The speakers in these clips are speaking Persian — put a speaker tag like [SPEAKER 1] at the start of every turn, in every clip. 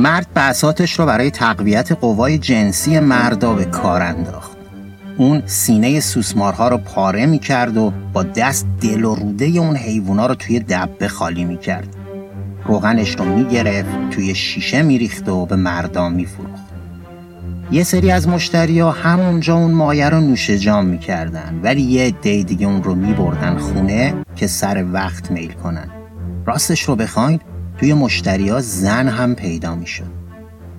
[SPEAKER 1] مرد بساتش رو برای تقویت قوای جنسی مردا به کار انداخت. اون سینه سوسمارها رو پاره می‌کرد و با دست دل و روده اون حیوونا رو توی دبه خالی می‌کرد. روغنش رو می‌گرفت توی شیشه میریخت و به مردم میفروخت. یه سری از مشتری ها همونجا اون مایه رو نوش جام می‌کردن ولی یه عده دیگه اون رو میبردن خونه که سر وقت میل کنن. راستش رو بخواین توی مشتری ها زن هم پیدا می‌شد.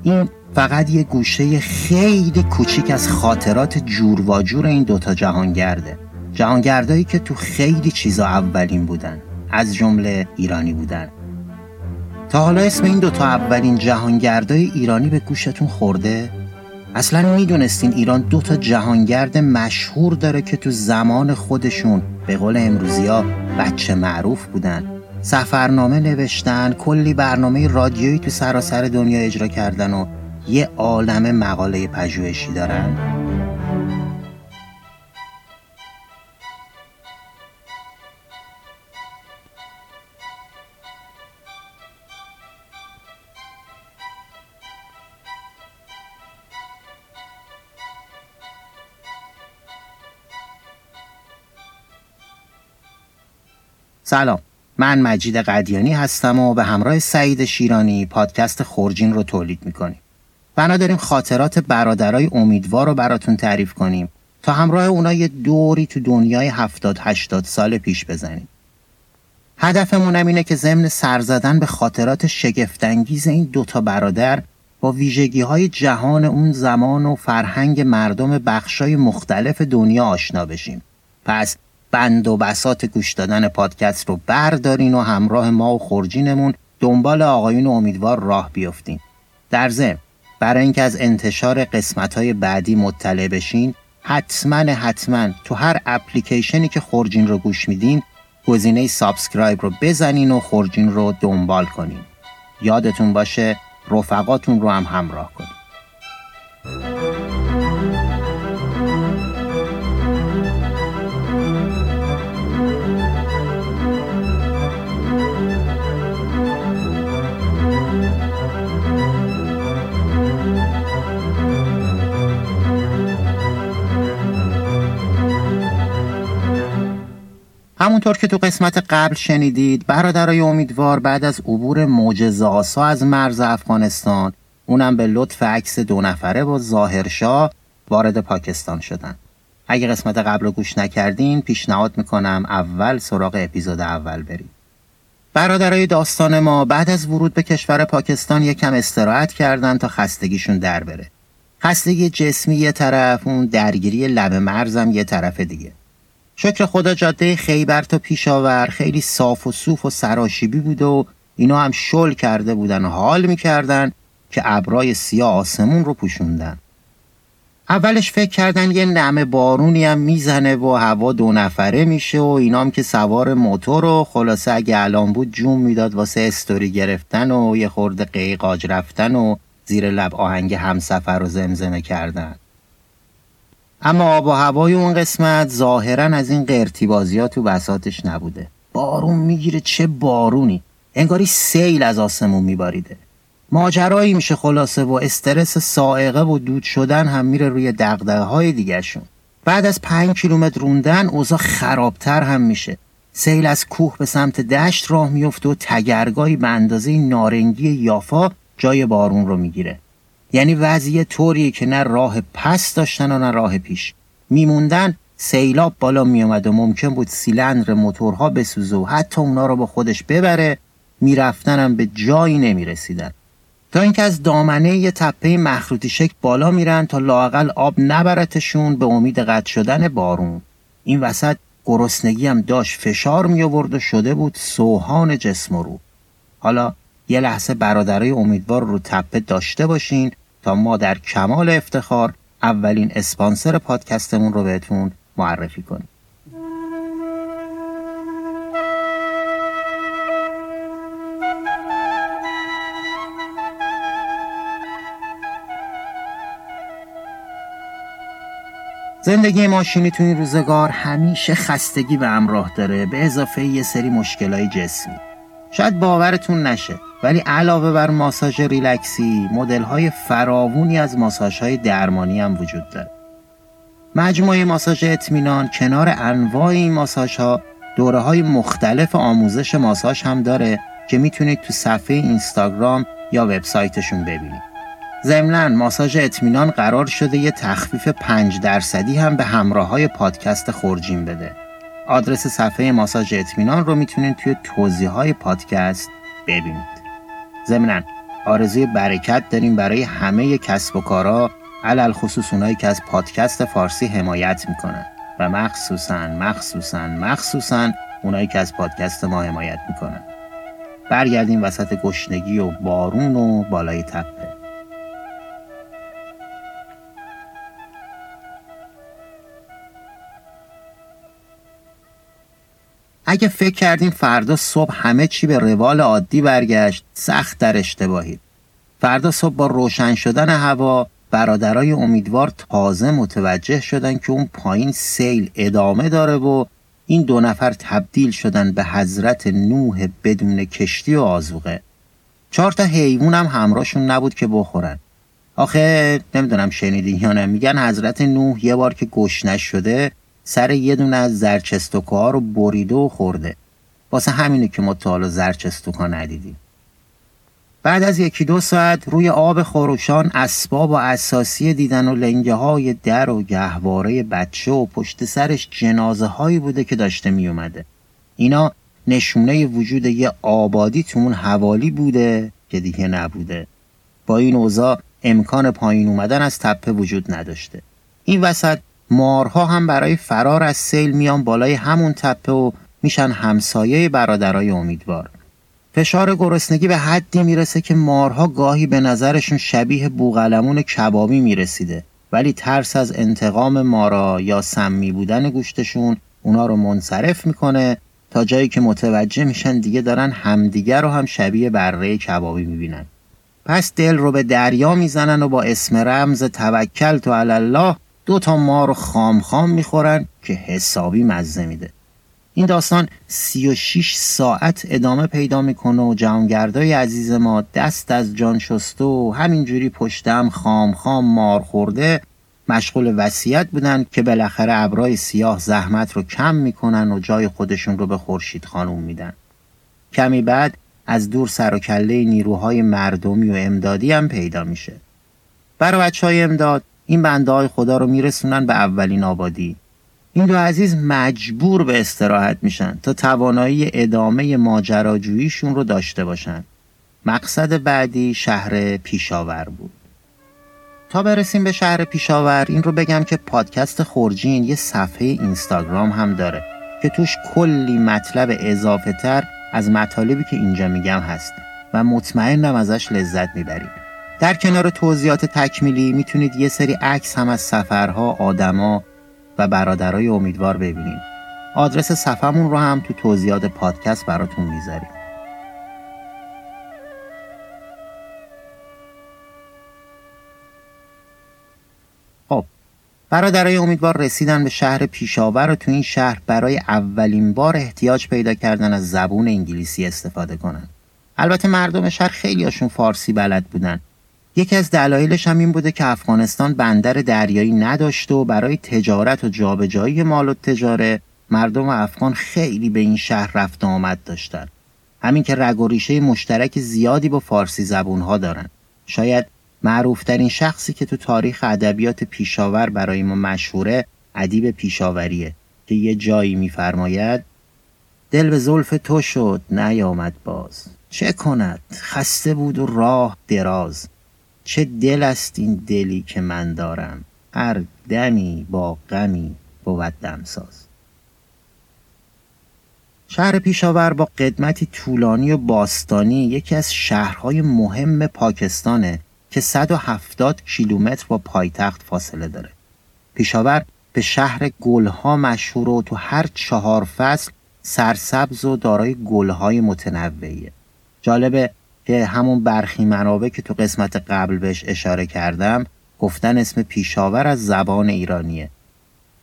[SPEAKER 1] این فقط یه گوشه خیلی کوچیک از خاطرات جور و جور این دوتا جهانگرده. جهانگردایی که تو خیلی چیزا اولین بودن از جمله ایرانی بودن. تا حالا اسم این دوتا اولین جهانگردای ایرانی به گوشتون خورده؟ اصلا می‌دونستین ایران دو تا جهانگرد مشهور داره که تو زمان خودشون به قول امروزی ها بچه معروف بودن. سفرنامه نوشتن کلی برنامه رادیویی تو سراسر دنیا اجرا کردن و یه عالم مقاله پژوهشی دارن. سلام. من مجید قدیانی هستم و به همراه سعید شیرانی پادکست خورجین رو تولید می‌کنیم. بنا داریم خاطرات برادرای امیدوار رو براتون تعریف کنیم تا همراه اونا یه دوری تو دنیای 70 80 سال پیش بزنیم. هدفمون هم اینه که ضمن سر زدن به خاطرات شگفتانگیز این دوتا برادر با ویژگی های جهان اون زمان و فرهنگ مردم بخشای مختلف دنیا آشنا بشیم. پس بند و بساط گوش دادن پادکست رو بردارین و همراه ما و خورجینمون دنبال آقایون امیدوار راه بیفتین. در ضمن برای اینکه از انتشار قسمت های بعدی مطلع بشین حتما حتما تو هر اپلیکیشنی که خورجین رو گوش میدین گزینه subscribe رو بزنین و خورجین رو دنبال کنین. یادتون باشه رفقاتون رو هم همراه کنین. همونطور که تو قسمت قبل شنیدید برادرای امیدوار بعد از عبور معجزه آسا از مرز افغانستان اونم به لطف عکس دو نفره با ظاهرشاه وارد پاکستان شدن. اگه قسمت قبل رو گوش نکردین پیشنهاد می‌کنم اول سراغ اپیزود اول برید. برادرای داستان ما بعد از ورود به کشور پاکستان یکم استراحت کردن تا خستگیشون در بره. خستگی جسمی یه طرف اون درگیری لب مرزم یه طرف دیگه. شکر خدا جاده خیبر تا پیشاور خیلی صاف و صوف و سراشیبی بود و اینا هم شل کرده بودن و حال می‌کردن که ابرای سیاه آسمون رو پوشوندن. اولش فکر کردن یه نمه بارونی هم می‌زنه و هوا دو نفره میشه و اینام که سوار موتور و خلاصه اگه الان بود جون می‌داد واسه استوری گرفتن و یه خورده قیقاج رفتن و زیر لب آهنگ همسفر رو زمزمه کردن. اما آب و هوای اون قسمت ظاهرا از این قرتی بازی ها تو بساتش نبوده. بارون می‌گیره چه بارونی. انگاری سیل از آسمون میباریده. ماجرایی میشه خلاصه و استرس سائقه و دود شدن هم میره روی دقدقه های دیگه شون. بعد از پنج کیلومتر روندن اوضاع خرابتر هم میشه. سیل از کوه به سمت دشت راه میفته و تگرگاهی به اندازه نارنگی یافا جای بارون رو می‌گیره. یعنی وضعیه طوریه که نه راه پس داشتن و نه راه پیش. میموندن سیلاب بالا میومد و ممکن بود سیلندر موتورها بسوزه و حتی اونا رو با خودش ببره. میرفتنم به جایی نمی‌رسیدن. تا اینکه از دامنه یه تپه مخروطی شکل بالا میرن تا لاقل آب نبرتشون به امید قطع شدن بارون. این وسط گرسنگی هم داشت فشار می آورد و شده بود سوهان جسم رو. حالا یه لحظه برادرای امیدوار رو تپه داشته باشین تا ما در کمال افتخار اولین اسپانسر پادکستمون رو بهتون معرفی کنیم. زندگی ماشینی تو این روزگار همیشه خستگی به همراه داره به اضافه یه سری مشکلای جسمی. شاید باورتون نشه ولی علاوه بر ماساژ ریلکسی مدل های فراوونی از ماساژ های درمانی هم وجود داره. مجموعه ماساژ اطمینان کنار انواع این ماساژ ها دوره های مختلف آموزش ماساژ هم داره که می‌تونید تو صفحه اینستاگرام یا وبسایتشون ببینید. ضمنا ماساژ اطمینان قرار شده یه تخفیف 5 درصدی هم به همراه های پادکست خورجین بده. آدرس صفحه ماساژ اطمینان رو می‌تونید توی توضیح های پادکست ببینید. ضمنا آرزوی برکت داریم برای همه کسب و کارا علل خصوص اونایی که از پادکست فارسی حمایت می‌کنن. و مخصوصا مخصوصا مخصوصا اونایی که از پادکست ما حمایت می‌کنن. برگردیم وسط گشنگی و بارون و بالای تپه. اگه فکر کردیم فردا صبح همه چی به روال عادی برگشت سخت در اشتباهید. فردا صبح با روشن شدن هوا برادرای امیدوار تازه متوجه شدن که اون پایین سیل ادامه داره و این دو نفر تبدیل شدن به حضرت نوح بدون کشتی و آزوقه چهار تا حیوان هم همراهشون نبود که بخورن. آخه نمی‌دونم شنیدی یا نه میگن حضرت نوح یه بار که گشنش شده سر یه دونه از زرچستوکا رو بریده و خورده واسه همینه که ما تا حالا زرچستوکا ندیدیم بعد از یکی دو ساعت روی آب خروشان اسباب و اساسی دیدن و لنگه های در و گهواره بچه و پشت سرش جنازه هایی بوده که داشته می اومده. اینا نشونه وجود یه آبادی تو اون حوالی بوده که دیگه نبوده. با این اوضاع امکان پایین اومدن از تپه وجود نداشته. این وسط مارها هم برای فرار از سیل میان بالای همون تپه و میشن همسایه برادرای امیدوار. فشار گرسنگی به حدی می‌رسه که مارها گاهی به نظرشون شبیه بوغلمون کبابی می‌رسیده ولی ترس از انتقام مارا یا سمی بودن گوشتشون اونا رو منصرف می‌کنه تا جایی که متوجه میشن دیگه دارن همدیگر رو هم شبیه بره کبابی می‌بینن پس دل رو به دریا می‌زنن و با اسم رمز توکل تو الله دو تا مار خام خام می‌خورن که حسابی مزه میده. این داستان 36 ساعت ادامه پیدا می‌کنه و جهانگردای عزیز ما دست از جان شسته و همینجوری پشتم خام خام مار خورده مشغول وصیت بودن که بالاخره ابرای سیاه زحمت رو کم می‌کنن و جای خودشون رو به خورشید خانوم میدن. کمی بعد از دور سر و کله نیروهای مردمی و امدادی هم پیدا میشه. برای بچه های امداد این بنده های خدا رو میرسونن به اولین آبادی. این دو عزیز مجبور به استراحت میشن تا توانایی ادامه ماجراجوییشون رو داشته باشن. مقصد بعدی شهر پیشاور بود. تا برسیم به شهر پیشاور این رو بگم که پادکست خورجین یه صفحه اینستاگرام هم داره که توش کلی مطلب اضافه تر از مطالبی که اینجا میگم هست و مطمئنم ازش لذت می‌برید در کنار توضیحات تکمیلی می‌تونید یه سری عکس هم از سفرها، آدما و برادرای امیدوار ببینیم آدرس صفمون رو هم تو توضیحات پادکست براتون می‌ذاریم. خب برادرای امیدوار رسیدن به شهر پیشاور و تو این شهر برای اولین بار احتیاج پیدا کردن از زبون انگلیسی استفاده کنن. البته مردم شهر خیلیاشون فارسی بلد بودن. یکی از دلایلش هم این بوده که افغانستان بندر دریایی نداشته و برای تجارت و جابجایی مال و تجاره مردم افغان خیلی به این شهر رفت آمد داشتن. همین که رگ و ریشه مشترک زیادی با فارسی زبونها دارن. شاید معروفترین شخصی که تو تاریخ ادبیات پیشاور برای ما مشهوره ادیب پیشاوریه که یه جایی میفرماید دل به زلف تو شد نیامد باز. چه کند؟ خسته بود و راه دراز. چه دل است این دلی که من دارم هر دمی با غمی بود دمساز شهر پیشاور با قدمتی طولانی و باستانی یکی از شهرهای مهم پاکستانه که 170 کیلومتر با پایتخت فاصله داره. پیشاور به شهر گلها مشهور و تو هر چهار فصل سرسبز و دارای گلهای متنوعیه. جالبه که همون برخی منابع که تو قسمت قبل بهش اشاره کردم گفتن اسم پیشاور از زبان ایرانیه.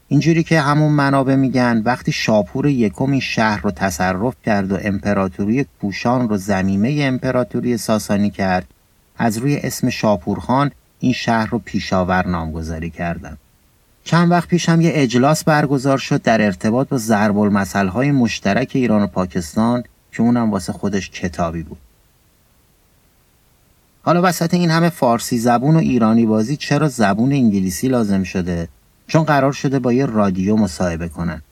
[SPEAKER 1] اینجوری که همون منابع میگن وقتی شاپور یکم این شهر رو تصرف کرد و امپراتوری کوشان رو زمیمه امپراتوری ساسانی کرد از روی اسم شاپورخان این شهر رو پیشاور نامگذاری کردن. چند وقت پیش هم یه اجلاس برگزار شد در ارتباط با ضرب های مشترک ایران و پاکستان که اونم واسه خودش کتابی بود. حالا وسط این همه فارسی زبون و ایرانی بازی چرا زبون انگلیسی لازم شده؟ چون قرار شده با یه رادیو مصاحبه کنن.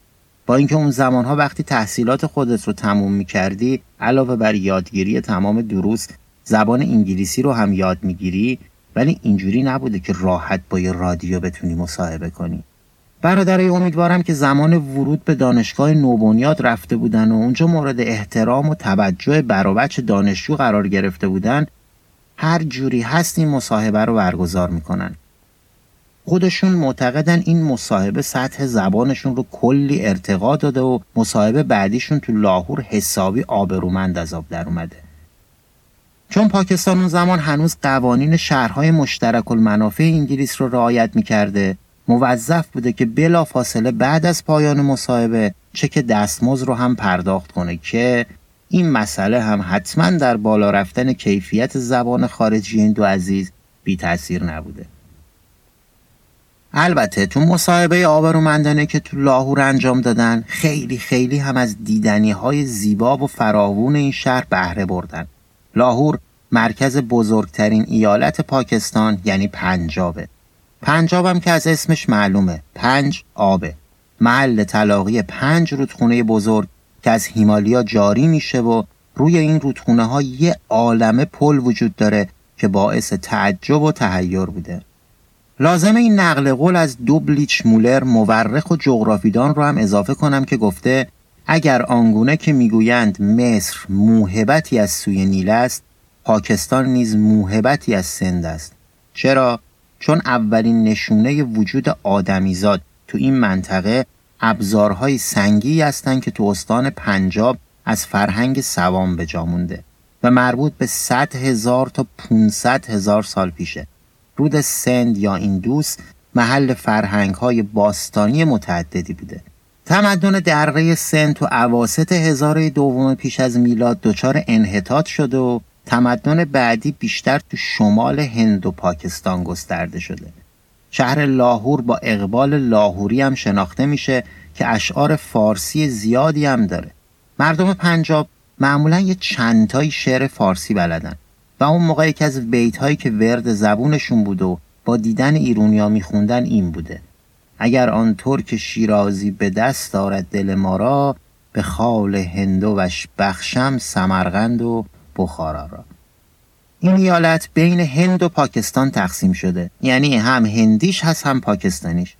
[SPEAKER 1] با اینکه اون زمانها وقتی تحصیلات خودت رو تموم می کردی علاوه بر یادگیری تمام دروس زبان انگلیسی رو هم یاد می‌گیری ولی اینجوری نبوده که راحت با یه رادیو بتونی مصاحبه کنی. برادرای امیدوارم که زمان ورود به دانشگاه نوبنیاد رفته بودن و اونجا مورد احترام و توجه بروبچ دانشجو قرار گرفته بودن هر جوری هست این مصاحبه رو برگزار می‌کنن. خودشون معتقدن این مصاحبه سطح زبانشون رو کلی ارتقا داده و مصاحبه بعدیشون تو لاهور حسابی آبرومند از آب در اومده. چون پاکستان اون زمان هنوز قوانین شهرهای مشترک المنافع انگلیس رو رعایت می‌کرده موظف بوده که بلا فاصله بعد از پایان مصاحبه چک دستمزد رو هم پرداخت کنه که این مسئله هم حتما در بالا رفتن کیفیت زبان خارجی این دو عزیز بی تاثیر نبوده. البته تو مصاحبه آبرومندانه که تو لاهور انجام دادن خیلی خیلی هم از دیدنی های زیبا و فراوون این شهر بهره بردن. لاهور مرکز بزرگترین ایالت پاکستان یعنی پنجابه. پنجاب هم که از اسمش معلومه. پنج آبه. محل تلاقی پنج رودخونه بزرگ که از هیمالیا جاری میشه و روی این رودخونه ها یه عالمه پل وجود داره که باعث تعجب و تهیر بوده. لازمه این نقل قول از دوبلیچ مولر مورخ و جغرافیدان رو هم اضافه کنم که گفته اگر آنگونه که می‌گویند مصر موهبتی از سوی نیل است پاکستان نیز موهبتی از سند است. چرا؟ چون اولین نشونه وجود آدمیزاد تو این منطقه ابزارهای سنگی هستند که تو استان پنجاب از فرهنگ سوام به جا مونده و مربوط به 100 هزار تا 500 هزار سال پیشه. رود سند یا ایندوس محل فرهنگ های باستانی متعددی بوده. تمدن دره سند تو عواست هزاره دوم پیش از میلاد دچار انحطاط شده و تمدن بعدی بیشتر تو شمال هند و پاکستان گسترده شده. شهر لاهور با اقبال لاهوری هم شناخته میشه که اشعار فارسی زیادی هم داره. مردم پنجاب معمولا یه چندتای شعر فارسی بلدن و اون موقع یکی از بیت هایی که ورد زبونشون بود و با دیدن ایرونیا میخوندن این بوده. اگر آن ترک شیرازی به دست دارد دل ما را به خال هندوش بخشم سمرغند و بخارا را. این ایالت بین هند و پاکستان تقسیم شده. یعنی هم هندیش هست هم پاکستانیش.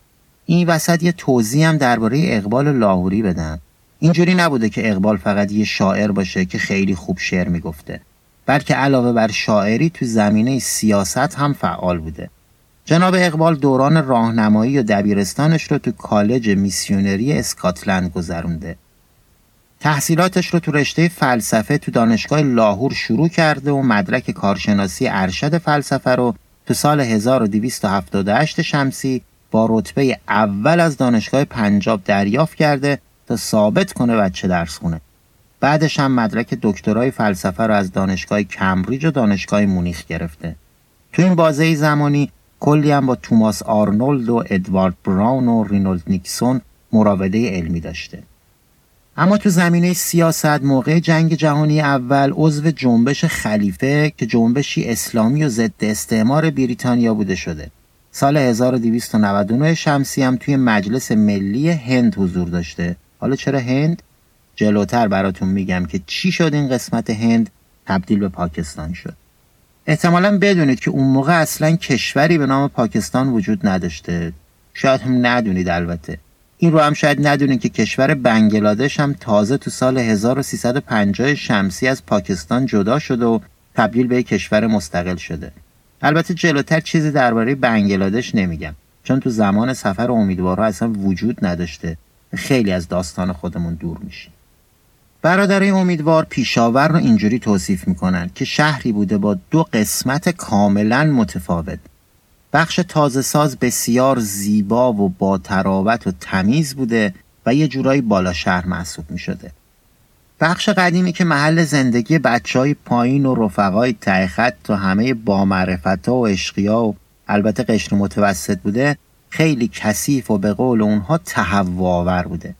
[SPEAKER 1] این وسط یه توضیح هم درباره اقبال لاهوری بدم. اینجوری نبوده که اقبال فقط یه شاعر باشه که خیلی خوب شعر می‌گفته. بلکه علاوه بر شاعری تو زمینه سیاست هم فعال بوده. جناب اقبال دوران راهنمایی و دبیرستانش رو تو کالج میسیونری اسکاتلند گذرونده. تحصیلاتش رو تو رشته فلسفه تو دانشگاه لاهور شروع کرده و مدرک کارشناسی ارشد فلسفه رو تو سال 1278 شمسی با رتبه اول از دانشگاه پنجاب دریافت کرده تا ثابت کنه بچه درس خونه. بعدش هم مدرک دکترای فلسفه رو از دانشگاه کمبریج و دانشگاه مونیخ گرفته. تو این بازه زمانی کلی هم با توماس آرنولد و ادوارد براون و رینولد نیکسون مراوده علمی داشته. اما تو زمینه سیاست موقع جنگ جهانی اول عضو جنبش خلیفه که جنبشی اسلامی و ضد استعمار بریتانیا بوده شده. سال 1299 شمسی هم توی مجلس ملی هند حضور داشته. حالا چرا هند؟ جلوتر براتون میگم که چی شد این قسمت هند تبدیل به پاکستان شد. احتمالا بدونید که اون موقع اصلا کشوری به نام پاکستان وجود نداشته. شاید هم ندونید البته. این رو هم شاید ندونین که کشور بنگلادش هم تازه تو سال 1350 شمسی از پاکستان جدا شده و تبدیل به کشور مستقل شده. البته جلوتر چیزی درباره بنگلادش نمیگم چون تو زمان سفر امیدوارها اصلا وجود نداشته. خیلی از داستان خودمون دور میشیم برادرای امیدوار پیشاور رو اینجوری توصیف می‌کنن که شهری بوده با دو قسمت کاملا متفاوت. بخش تازه ساز بسیار زیبا و با تراوت و تمیز بوده و یه جورایی بالا شهر محسوب می شده. بخش قدیمی که محل زندگی بچه های پایین و رفقای تایخت تا همه با ها و عشقیا و البته قشر متوسط بوده خیلی کثیف و به قول اونها تهوع بوده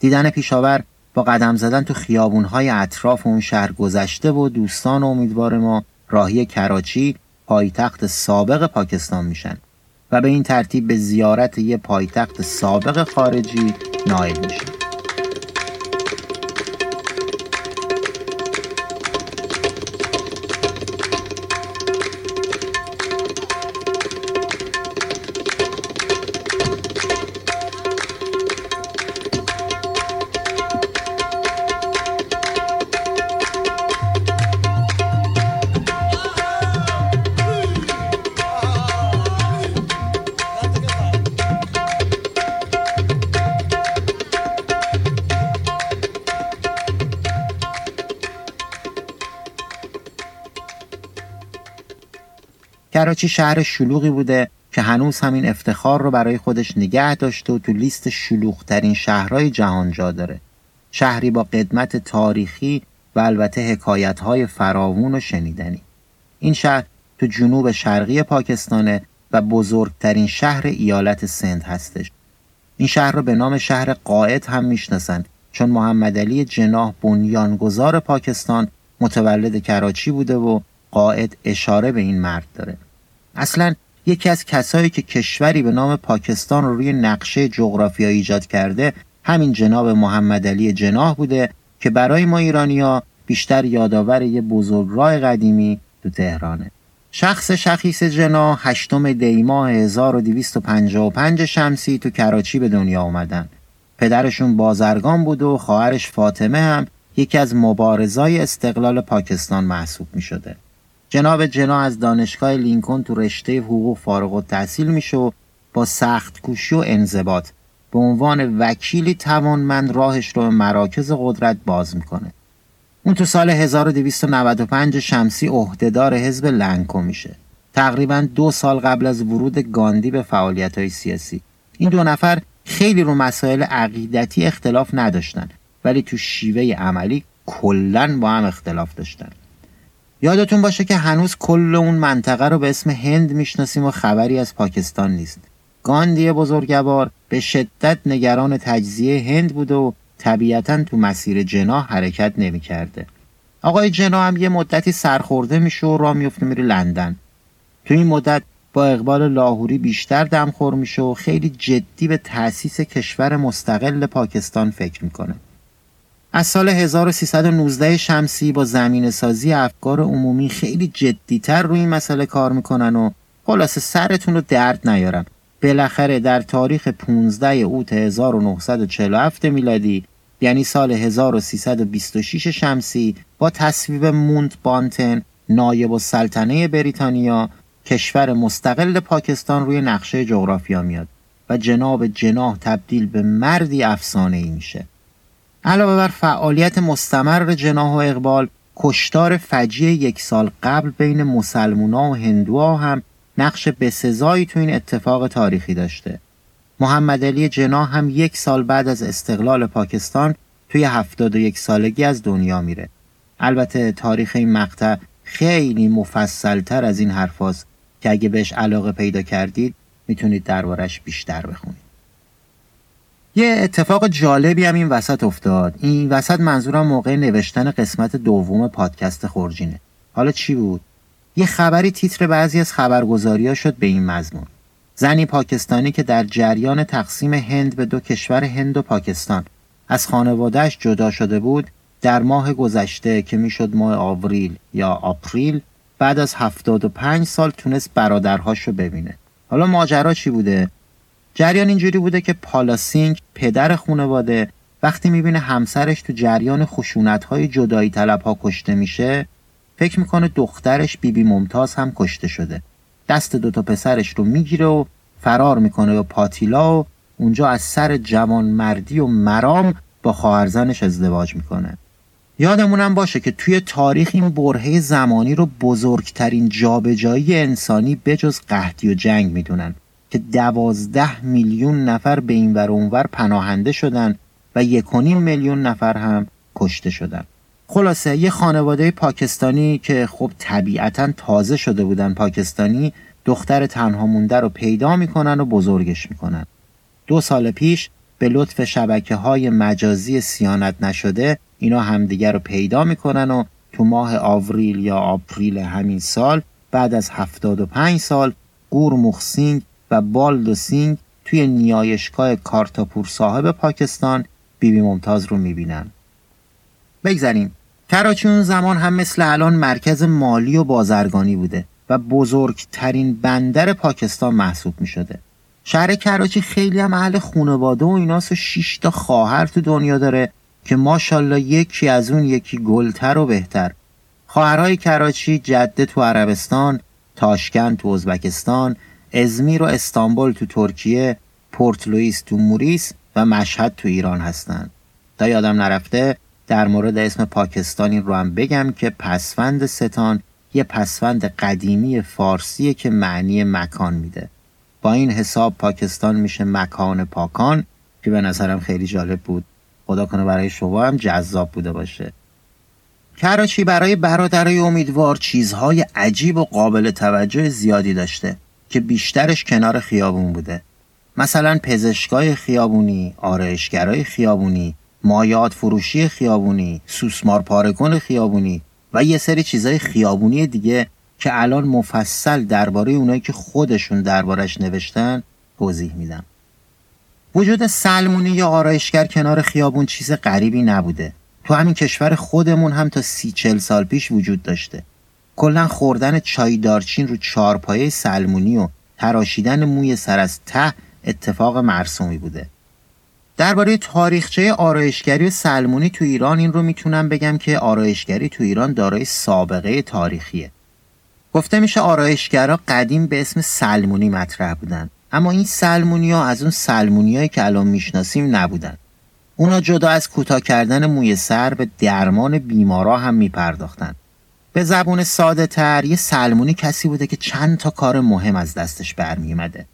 [SPEAKER 1] دیدن پیشاور با قدم زدن تو خیابونهای اطراف اون شهر گذشته و دوستان و امیدوار ما راهی کراچی پایتخت سابق پاکستان میشن و به این ترتیب به زیارت یه پایتخت سابق خارجی نایل میشن. کراچی شهر شلوغی بوده که هنوز همین افتخار رو برای خودش نگه داشته و تو لیست شلوغترین شهرهای جهان جا داره. شهری با قدمت تاریخی و البته حکایتهای فراوون و شنیدنی. این شهر تو جنوب شرقی پاکستانه و بزرگترین شهر ایالت سند هستش. این شهر رو به نام شهر قائد هم می‌شناسند چون محمد علی جناح بنیانگذار پاکستان متولد کراچی بوده و قائد اشاره به این مرد داره. اصلا یکی از کسایی که کشوری به نام پاکستان رو روی نقشه جغرافیایی ایجاد کرده همین جناب محمد علی جناح بوده که برای ما ایرانیا بیشتر یادآور یه بزرگراه قدیمی تو تهرانه شخص شخیص جنا هشتم دیماه 1255 شمسی تو کراچی به دنیا آمدن پدرشون بازرگان بود و خواهرش فاطمه هم یکی از مبارزای استقلال پاکستان محسوب می شده. جناب جنا از دانشگاه لینکن تو رشته حقوق فارغ و تحصیل میشه و با سخت کوشی و انضباط به عنوان وکیلی توانمند راهش رو به مراکز قدرت باز می‌کنه. اون تو سال 1295 شمسی عهدهدار حزب لنکو میشه. تقریبا دو سال قبل از ورود گاندی به فعالیت های سیاسی. این دو نفر خیلی رو مسائل عقیدتی اختلاف نداشتن ولی تو شیوه عملی کلا با هم اختلاف داشتن. یادتون باشه که هنوز کل اون منطقه رو به اسم هند می‌شناسیم و خبری از پاکستان نیست. گاندی بزرگوار به شدت نگران تجزیه هند بوده و طبیعتا تو مسیر جناح حرکت نمی‌کرده. آقای جناح هم یه مدتی سرخورده میشه و راه میفته میره لندن. تو این مدت با اقبال لاهوری بیشتر دمخور میشه و خیلی جدی به تأسیس کشور مستقل پاکستان فکر می‌کنه. از سال 1319 شمسی با زمین سازی افکار عمومی خیلی جدیتر روی این مسئله کار می‌کنن و خلاصه سرتون رو درد نیارم بالاخره در تاریخ 15 اوت 1947 میلادی یعنی سال 1326 شمسی با تصویب مونت بانتن نایب السلطنه بریتانیا کشور مستقل پاکستان روی نقشه جغرافیا میاد و جناب جناح تبدیل به مردی افسانه ای میشه. علاوه بر فعالیت مستمر جناح و اقبال کشتار فجی یک سال قبل بین مسلمونا و هندوها هم نقش بسزایی تو این اتفاق تاریخی داشته. محمد علی جناح هم یک سال بعد از استقلال پاکستان توی هفتاد و یک سالگی از دنیا میره. البته تاریخ این مقطع خیلی مفصلتر از این حرفاست که اگه بهش علاقه پیدا کردید می‌تونید دربارش بیشتر بخونید. یه اتفاق جالبی هم این وسط افتاد. این وسط منظورم موقع نوشتن قسمت دوم پادکست خورجینه. حالا چی بود؟ یه خبری تیتر بعضی از خبرگزاری شد به این مضمون. زنی پاکستانی که در جریان تقسیم هند به دو کشور هند و پاکستان از خانوادهش جدا شده بود در ماه گذشته که می‌شد ماه آوریل یا آپریل بعد از 75 سال تونست برادرهاش رو ببینه. حالا ماجرا چی بوده؟ جریان اینجوری بوده که پالاسینگ پدر خانواده وقتی می‌بینه همسرش تو جریان خشونت های جدایی طلب ها کشته میشه فکر می‌کنه دخترش بیبی بی ممتاز هم کشته شده. دست دوتا پسرش رو می‌گیره و فرار می‌کنه به پاتیلا و اونجا از سر جوان مردی و مرام با خواهرزنش ازدواج می‌کنه. یادمونم باشه که توی تاریخ این برهه زمانی رو بزرگترین جابجایی انسانی بجز قحطی و جنگ می‌دونن. که دوازده میلیون نفر به این ور اونور پناهنده شدن و یکونیم میلیون نفر هم کشته شدن. خلاصه یه خانواده پاکستانی که خب طبیعتا تازه شده بودن پاکستانی دختر تنها مونده رو پیدا می‌کنن و بزرگش می‌کنن. دو سال پیش به لطف شبکه های مجازی صیانت نشده اینا همدیگر رو پیدا می‌کنن و تو ماه آوریل یا April همین سال بعد از 75 سال گورموخ سینگ و بالدو سینگ توی نیایشگاه کارتارپور صاحب پاکستان بیبی ممتاز رو می‌بینن. بگذاریم کراچی اون زمان هم مثل الان مرکز مالی و بازرگانی بوده و بزرگترین بندر پاکستان محسوب می شده. شهر کراچی خیلی هم اهل خانواده و ایناس و تا خواهر تو دنیا داره که ماشاءالله یکی از اون یکی گلتر و بهتر. خواهرهای کراچی جده تو عربستان تاشکند تو ازبکستان ازمیر و استانبول تو ترکیه پورت لوئیس تو موریس و مشهد تو ایران هستند. تا یادم نرفته در مورد اسم پاکستانی رو هم بگم که پسفند ستان یه پسفند قدیمی فارسیه که معنی مکان میده. با این حساب پاکستان میشه مکان پاکان که به نظرم خیلی جالب بود. خدا کنه برای شما هم جذاب بوده باشه. کراچی برای برادرای امیدوار چیزهای عجیب و قابل توجه زیادی داشته. که بیشترش کنار خیابون بوده مثلا پزشکای خیابونی، آرایشگرای خیابونی، مایات فروشی خیابونی، سوسمار پارگون خیابونی و یه سری چیزای خیابونی دیگه که الان مفصل درباره اونایی که خودشون دربارش نوشتن توضیح میدم. وجود سلمونی یا آرایشگر کنار خیابون چیز غریبی نبوده. تو همین کشور خودمون هم تا سی چل سال پیش وجود داشته. کلا خوردن چای دارچین رو چارپایه سلمونی و تراشیدن موی سر از ته اتفاق مرسومی بوده. درباره تاریخچه آرایشگری و سلمونی تو ایران این رو می‌تونم بگم که آرایشگری تو ایران دارای سابقه تاریخیه. گفته میشه آرایشگرا قدیم به اسم سلمونی مطرح بودن اما این سلمونی ها از اون سلمونی که الان می‌شناسیم نبودن. اونا جدا از کوتاه کردن موی سر به درمان بیمارا هم میپرداختن. به زبون ساده تر یه سلمونی کسی بوده که چند تا کار مهم از دستش برمیومده.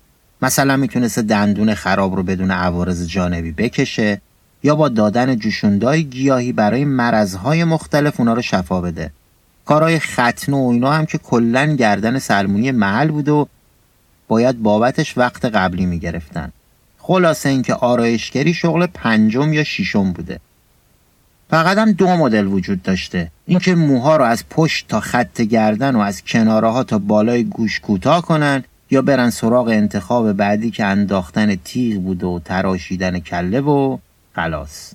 [SPEAKER 1] مثلا می‌تونسته دندون خراب رو بدون عوارض جانبی بکشه یا با دادن جوشوندای گیاهی برای مرضهای مختلف اونا رو شفا بده. کارهای ختنه و اینا هم که کلا گردن سلمونی محل بود و باید بابتش وقت قبلی می‌گرفتن. خلاصه اینکه آرایشگری شغل پنجم یا ششم بوده. فقط هم دو مدل وجود داشته. اینکه موها رو از پشت تا خط گردن و از کناره ها تا بالای گوش کوتاه کنن یا برن سراغ انتخاب بعدی که انداختن تیغ بود و تراشیدن کله و خلاص.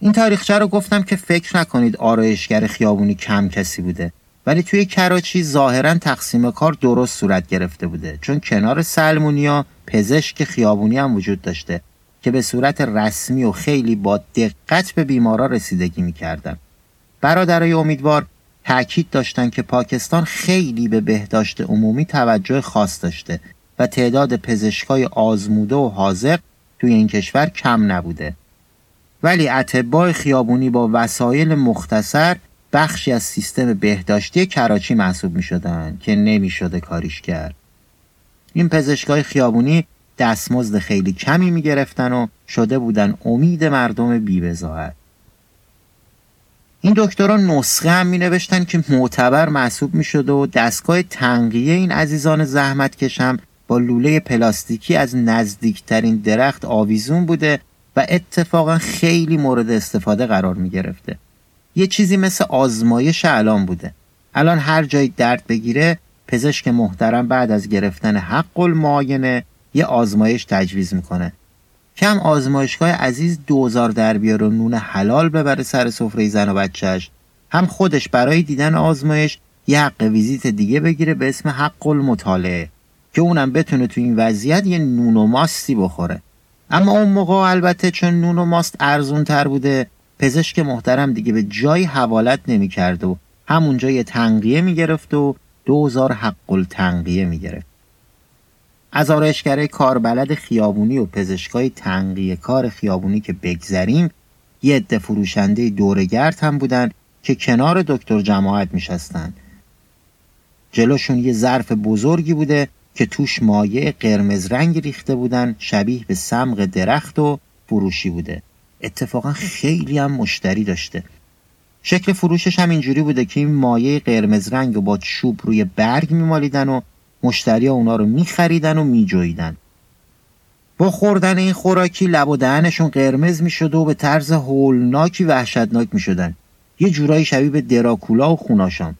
[SPEAKER 1] این تاریخچه رو گفتم که فکر نکنید آرایشگر خیابونی کم کسی بوده ولی توی کراچی ظاهرا تقسیم کار درست صورت گرفته بوده چون کنار سلمونیا پزشک خیابونی هم وجود داشته. که به صورت رسمی و خیلی با دقت به بیمارا رسیدگی می‌کردن. برادرای امیدوار تأکید داشتند که پاکستان خیلی به بهداشت عمومی توجه خاص داشته و تعداد پزشکای آزموده و حاضق توی این کشور کم نبوده. ولی اتباع خیابونی با وسایل مختصر بخشی از سیستم بهداشتی کراچی محسوب می شدن که نمی شده کاریش کرد. این پزشکای خیابونی دستمزد خیلی کمی می گرفتن و شده بودن امید مردم بیبزاعت این دکتران نسخه هم می نوشتن که معتبر محسوب می شده و دستگاه تنقیه این عزیزان زحمت کشم با لوله پلاستیکی از نزدیکترین درخت آویزون بوده و اتفاقا خیلی مورد استفاده قرار می گرفته. یه چیزی مثل آزمایش الان بوده. الان هر جایی درد بگیره پزشک محترم بعد از گرفتن حق المعاینه یه آزمایش تجویز می‌کنه. کم آزمایشگاه عزیز دوزار در بیاره و نون حلال ببره سر سفره زن و بچهش هم خودش برای دیدن آزمایش یه حق ویزیت دیگه بگیره به اسم حق المطالعه که اونم بتونه تو این وضعیت یه نون و ماستی بخوره. اما اون موقع البته چون نون و ماست ارزون تر بوده پزشک محترم دیگه به جای حوالت نمی‌کرد و همونجا یه تنقیه می‌گرفت و دوزار حق التنقیه می‌گرفت. از آرایشگره کاربلد خیابونی و پزشکای تنقیه کار خیابونی که بگذریم یه عده فروشنده دورگرد هم بودن که کنار دکتر جماعت میشستن جلوشون یه ظرف بزرگی بوده که توش مایه قرمز رنگ ریخته بودن شبیه به سمق درخت و فروشی بوده. اتفاقا خیلی هم مشتری داشته. شکل فروشش هم اینجوری بوده که این مایه قرمز رنگ و با چوب روی برگ میمالیدن و مشتری اونا رو میخریدن و میجویدن با خوردن این خوراکی لب و دهنشون قرمز می‌شد و به طرز هولناکی وحشتناک می‌شدن. یه جورایی شبیه به دراکولا و خوناشان.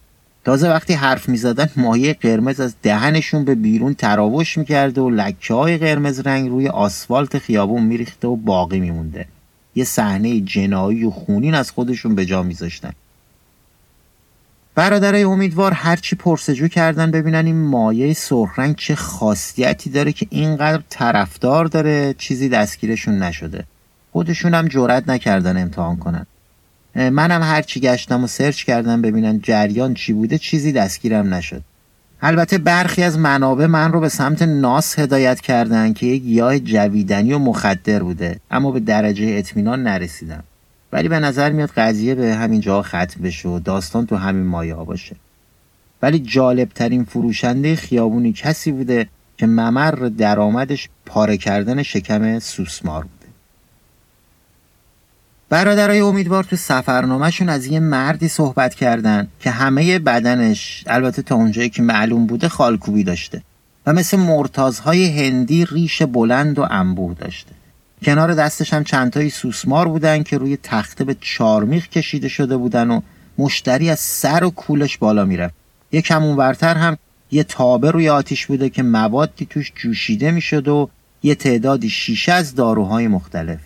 [SPEAKER 1] تازه وقتی حرف می‌زدن مایه قرمز از دهنشون به بیرون تراوش می‌کرده و لکه های قرمز رنگ روی آسفالت خیابون میریخته و باقی میمونده. یه صحنه جنایی و خونین از خودشون به جا میذاشتن. برادرای امیدوار هرچی پرسجو کردن ببینن این مایه سرخ رنگ چه خاصیتی داره که اینقدر طرفدار داره چیزی دستگیرشون نشده. خودشون هم جرأت نکردن امتحان کنن. منم هرچی گشتم و سرچ کردم ببینن جریان چی بوده چیزی دستگیرم نشد. البته برخی از منابع من رو به سمت ناس هدایت کردن که یک گیاه جویدنی و مخدر بوده اما به درجه اطمینان نرسیدم. ولی به نظر میاد قضیه به همین جا ختم بشه و داستان تو همین مایه ها باشه. ولی جالب ترین فروشنده خیابونی کسی بوده که ممر درآمدش پاره کردن شکم سوسمار بوده. برادرای امیدوار تو سفرنامهشون از یه مردی صحبت کردن که همه بدنش البته تا اونجایی که معلوم بوده خالکوبی داشته و مثل مرتازهای هندی ریش بلند و انبوه داشته. کنار دستش هم چندتایی سوسمار بودن که روی تخته به چارمیخ کشیده شده بودن و مشتری از سر و کولش بالا می‌رفت. یه کم هم یه تابه روی آتیش بوده که موادی توش جوشیده می‌شد و یه تعدادی شیشه از داروهای مختلف.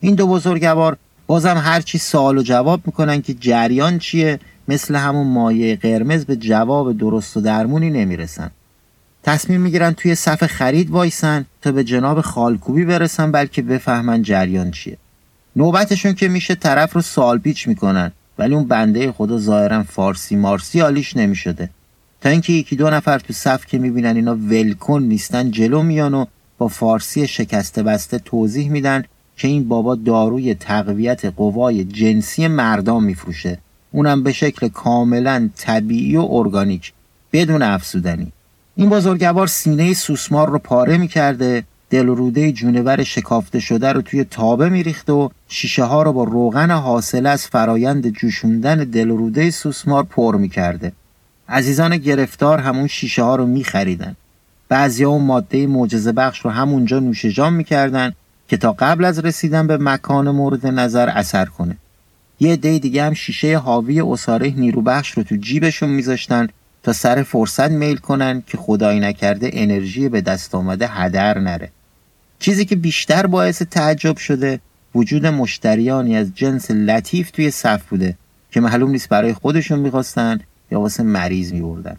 [SPEAKER 1] این دو بزرگوار بازم هرچی سوال و جواب می‌کنن که جریان چیه مثل همون مایه قرمز به جواب درست و درمونی نمی‌رسن. تصمیم می‌گیرن توی صف خرید وایسن تا به جناب خالکوبی برسن بلکه بفهمن جریان چیه. نوبتشون که میشه طرف رو سال پیچ می‌کنن ولی اون بنده خدا ظاهرا فارسی مارسی حالیش نمی‌شده. تا اینکه یکی دو نفر تو صف که می‌بینن اینا ولکن نیستن جلو میان و با فارسی شکسته بسته توضیح میدن که این بابا داروی تقویت قوای جنسی مردان میفروشه. اونم به شکل کاملا طبیعی و ارگانیک بدون افسودنی. این بزرگوار سینه سوسمار رو پاره می‌کرده دل و روده جونور شکافته شده رو توی تابه میریخته و شیشه ها رو با روغن حاصل از فرایند جوشوندن دل و روده سوسمار پر می‌کرده. عزیزان گرفتار همون شیشه ها رو میخریدن. بعضی اون ماده معجزه بخش رو همونجا نوشجان می‌کردن که تا قبل از رسیدن به مکان مورد نظر اثر کنه. یه عده دیگه هم شیشه حاوی نیرو بخش رو تو جیبشون میذاشتن تا سر فرصت میل کنن که خدایی نکرده انرژی به دست آمده هدر نره. چیزی که بیشتر باعث تعجب شده وجود مشتریانی از جنس لطیف توی صف بوده که معلوم نیست برای خودشون می‌خواستن یا واسه مریض میبردن.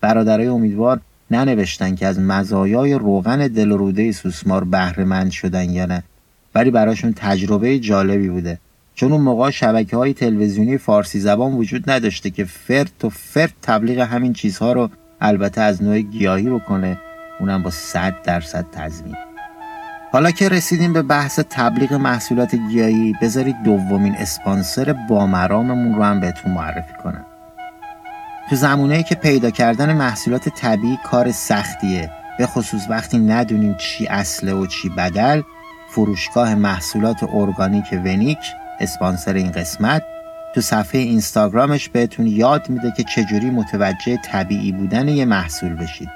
[SPEAKER 1] برادرای امیدوار ننوشتن که از مزایای روغن دل روده سوسمار بهره شدن یا نه ولی براشون تجربه جالبی بوده. چون اون موقع شبکه های تلویزیونی فارسی زبان وجود نداشته که فرد و فرد تبلیغ همین چیزها رو البته از نوع گیاهی بکنه اونم با صد درصد تضمین. حالا که رسیدیم به بحث تبلیغ محصولات گیاهی بذارید دومین اسپانسر بامراممون رو هم بهتون معرفی کنم. تو زمونه که پیدا کردن محصولات طبیعی کار سختیه. به خصوص وقتی ندونیم چی اصله و چی بدل فروشگاه محصولات ارگانیک ونیک اسپانسر این قسمت تو صفحه اینستاگرامش بهتون یاد میده که چجوری متوجه طبیعی بودن یه محصول بشید.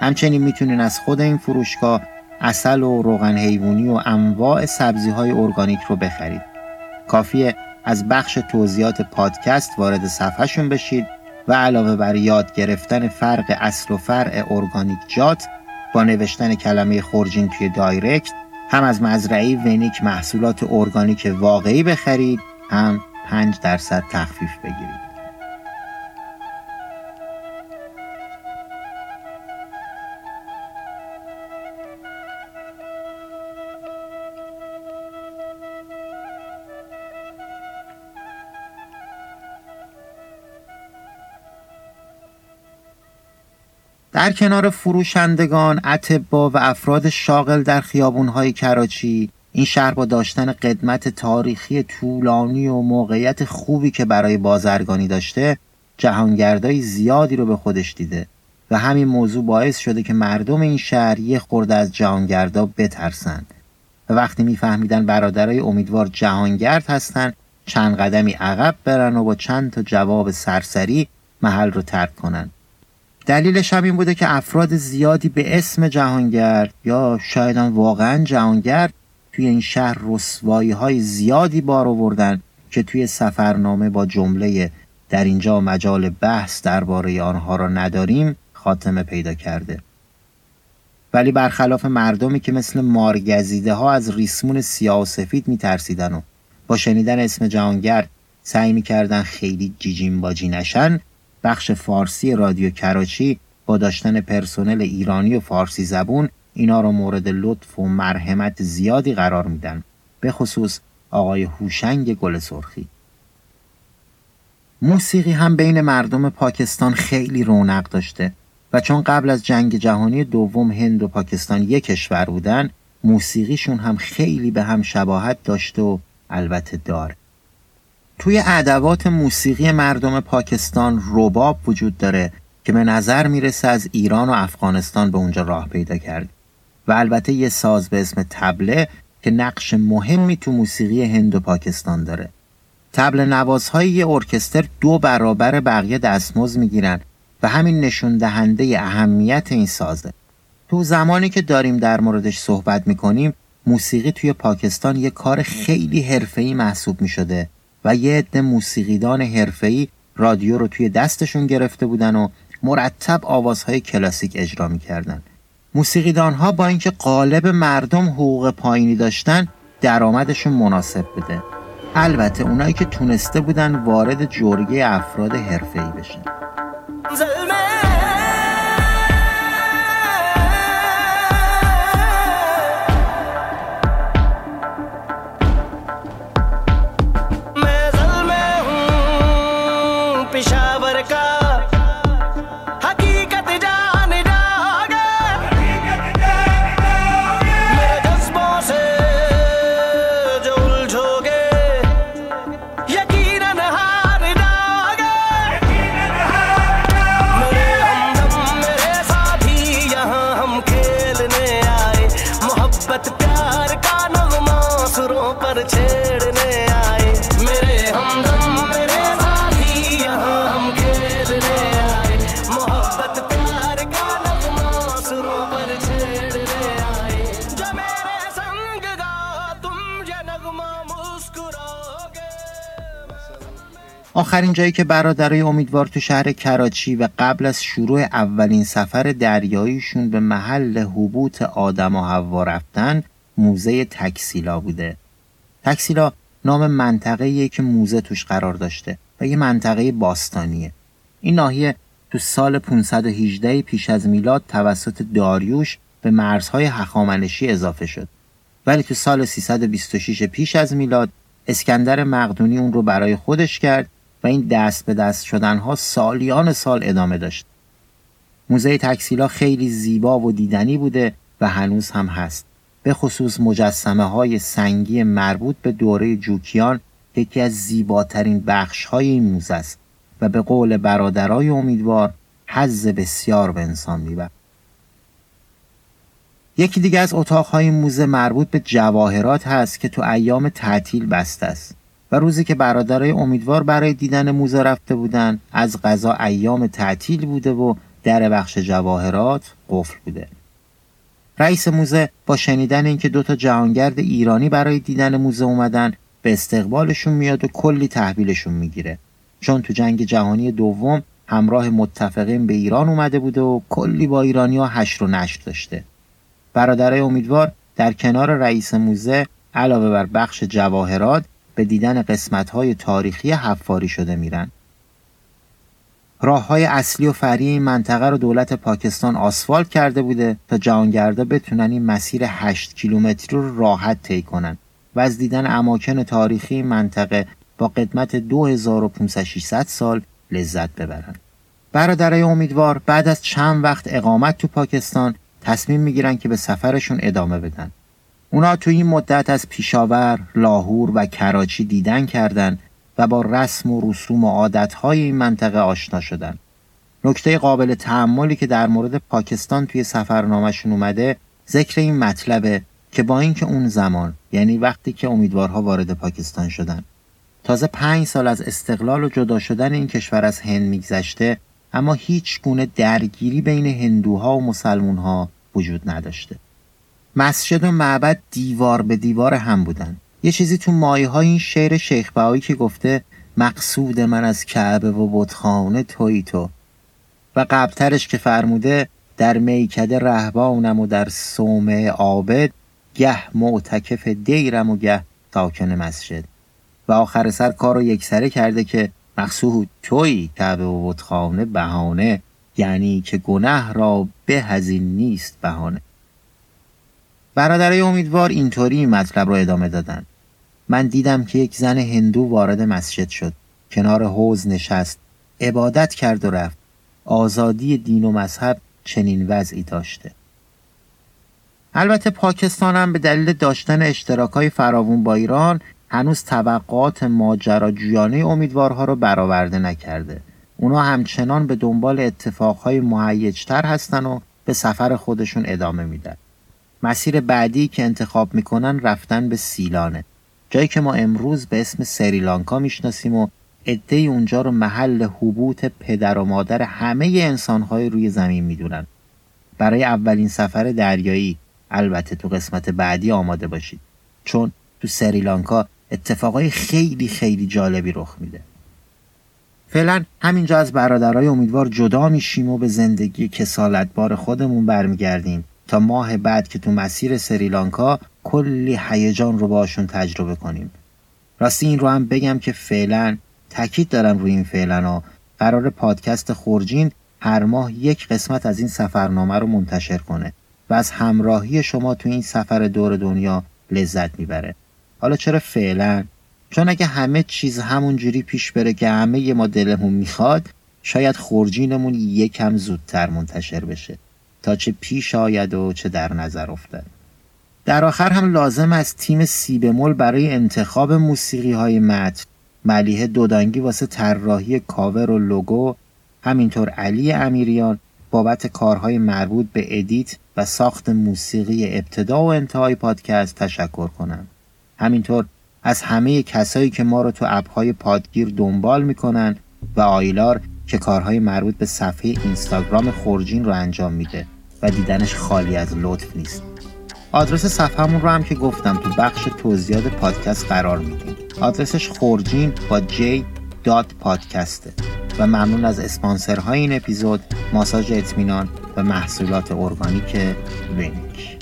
[SPEAKER 1] همچنین می‌تونین از خود این فروشگاه اصل و روغن حیوانی و انواع سبزی های ارگانیک رو بخرید. کافیه از بخش توضیحات پادکست وارد صفحهشون بشید و علاوه بر یاد گرفتن فرق اصل و فرع ارگانیک جات با نوشتن کلمه خورجین توی direct هم از مزرعه ونیک محصولات ارگانیک واقعی بخرید هم 5 درصد تخفیف بگیرید. در کنار فروشندگان، اتبا و افراد شاغل در خیابونهای کراچی این شهر با داشتن قدمت تاریخی طولانی و موقعیت خوبی که برای بازرگانی داشته جهانگردای زیادی رو به خودش دیده و همین موضوع باعث شده که مردم این شهر یه خورده از جهانگردا بترسند و وقتی میفهمیدن برادرای امیدوار جهانگرد هستند چند قدمی عقب برن و با چند تا جواب سرسری محل رو ترک کنن. دلیلش هم این بوده که افراد زیادی به اسم جهانگرد یا شاید واقعا جهانگرد توی این شهر رسوایی های زیادی بار آوردن که توی سفرنامه با جمله در اینجا مجال بحث درباره آنها را نداریم خاتمه پیدا کرده. ولی برخلاف مردمی که مثل مارگزیده ها از ریسمون سیاه و سفید میترسیدن و با شنیدن اسم جهانگرد سعی می‌کردن خیلی جیجین باجی نشن بخش فارسی رادیو کراچی با داشتن پرسنل ایرانی و فارسی زبون اینا رو مورد لطف و مرحمت زیادی قرار میدن. به خصوص آقای هوشنگ گل سرخی. موسیقی هم بین مردم پاکستان خیلی رونق داشته و چون قبل از جنگ جهانی دوم هند و پاکستان یک کشور بودن موسیقیشون هم خیلی به هم شباهت داشته و البته داره توی ادوات موسیقی مردم پاکستان رباب وجود داره که به نظر می‌رسه از ایران و افغانستان به اونجا راه پیدا کرد. و البته یه ساز به اسم تبله که نقش مهمی تو موسیقی هند و پاکستان داره. تبل نوازهای یه ارکستر دو برابر بقیه دستمزد می‌گیرن و همین نشون دهنده اهمیت این سازه. تو زمانی که داریم در موردش صحبت می‌کنیم موسیقی توی پاکستان یه کار خیلی حرفه‌ای محسوب می‌شده. و یه عده موسیقیدان حرفه‌ای رادیو رو توی دستشون گرفته بودن و مرتب آوازهای کلاسیک اجرا می‌کردن. موسیقیدان ها با اینکه قالب مردم حقوق پایینی داشتن درآمدشون مناسب بده البته اونایی که تونسته بودن وارد جرگه افراد حرفه‌ای بشن. آخرین جایی که برادرای امیدوار تو شهر کراچی و قبل از شروع اولین سفر دریاییشون به محل حبوط آدم و هوا رفتن موزه تکسیلا بوده. تکسیلا نام منطقه که موزه توش قرار داشته و یه منطقه باستانیه. این ناحیه تو سال 518 پیش از میلاد توسط داریوش به مرزهای هخامنشی اضافه شد. ولی تو سال 326 پیش از میلاد اسکندر مقدونی اون رو برای خودش کرد و این دست به دست شدن ها سالیان سال ادامه داشت. موزه تکسیلا خیلی زیبا و دیدنی بوده و هنوز هم هست. به خصوص مجسمه های سنگی مربوط به دوره جوکیان یکی از زیباترین بخش های این موزه است و به قول برادرای امیدوار حز بسیار به انسان می‌برد. یکی دیگه از اتاقهای موزه مربوط به جواهرات هست که تو ایام تعطیل بسته است. و روزی که برادرای امیدوار برای دیدن موزه رفته بودن از غذا ایام تعطیل بوده و در بخش جواهرات قفل بوده. رئیس موزه با شنیدن اینکه دوتا جهانگرد ایرانی برای دیدن موزه اومدن به استقبالشون میاد و کلی تحویلشون می‌گیره. چون تو جنگ جهانی دوم همراه متفقین به ایران اومده بوده و کلی با ایرانی ها و نشر داشته. برادرای امیدوار در کنار رئیس موزه علاوه بر بخش جواهرات به دیدن قسمت های تاریخی حفاری شده میرن. راه های اصلی و فری این منطقه رو دولت پاکستان آسفالت کرده بوده تا جهانگردا بتونن این مسیر 8 کیلومتری رو راحت طی کنن و از دیدن اماکن تاریخی این منطقه با قدمت 2500 سال لذت ببرن. برادرای امیدوار بعد از چند وقت اقامت تو پاکستان تصمیم می‌گیرن که به سفرشون ادامه بدن. اونا تو این مدت از پیشاور، لاهور و کراچی دیدن کردند و با رسم و رسوم و عادتهای این منطقه آشنا شدن. نکته قابل تحملی که در مورد پاکستان توی سفرنامهشون اومده ذکر این مطلبه که با اینکه اون زمان یعنی وقتی که امیدوارها وارد پاکستان شدن تازه پنج سال از استقلال و جدا شدن این کشور از هند میگذشته اما هیچ گونه درگیری بین هندوها و مسلمونها وجود نداشته مسجد و معبد دیوار به دیوار هم بودن. یه چیزی تو مایه های این شعر شیخ بهایی که گفته مقصود من از کعبه و بتخانه توی تو. و قبلترش که فرموده در میکده رهبانم و در صومعه عابد گه معتکف دیرم و گه ساکن مسجد. و آخر سر کار رو یکسره کرده که مقصود توی کعبه و بتخانه بهانه یعنی که گناه را به هزین نیست بهانه. برادرای امیدوار اینطوری این مطلب رو ادامه دادن. من دیدم که یک زن هندو وارد مسجد شد. کنار حوز نشست. عبادت کرد و رفت. آزادی دین و مذهب چنین وضعی داشته. البته پاکستان هم به دلیل داشتن اشتراکای فراوون با ایران هنوز توقعات ماجراجویانه امیدوارها رو برآورده نکرده. اونا همچنان به دنبال اتفاقهای مهیجتر هستن و به سفر خودشون ادامه میدن. مسیر بعدی که انتخاب می‌کنن رفتن به سیلانه. جایی که ما امروز به اسم سریلانکا می‌شناسیم و عده اونجا رو محل حبوط پدر و مادر همه انسانهای روی زمین می‌دونن. برای اولین سفر دریایی البته تو قسمت بعدی آماده باشید. چون تو سریلانکا اتفاقای خیلی خیلی جالبی رخ میده. فعلا همینجا از برادرای امیدوار جدا میشیم و به زندگی کسالتبار خودمون برمیگردیم. تا ماه بعد که تو مسیر سریلانکا کلی هیجان رو باشون تجربه کنیم. راستی این رو هم بگم که فعلا تاکید دارم روی این فعلا ها. قرار پادکست خورجین هر ماه یک قسمت از این سفرنامه رو منتشر کنه و از همراهی شما تو این سفر دور دنیا لذت می‌بره. حالا چرا فعلا؟ چون اگه همه چیز همونجوری پیش بره که همه ما دلمون می‌خواد شاید خورجینمون یکم زودتر منتشر بشه. تا چه پیش آید و چه در نظر افتد. در آخر هم لازم از تیم سیبمول برای انتخاب موسیقی های متن. ملیه دودانگی واسه طراحی کاور و لوگو همینطور علی امیریان بابت کارهای مربوط به edit و ساخت موسیقی ابتدا و انتهای پادکست تشکر کنم. همینطور از همه کسایی که ما رو تو app های پادگیر دنبال می‌کنن و آیلار که کارهای مربوط به صفحه اینستاگرام خورجین رو انجام میده و دیدنش خالی از لطف نیست. آدرس صفحهمون رو هم که گفتم تو بخش توضیحات پادکست قرار میدیم. آدرسش خورجین با J dot پادکسته و ممنون از اسپانسرهای این اپیزود ماساژ اطمینان و محصولات ارگانیک ونیک.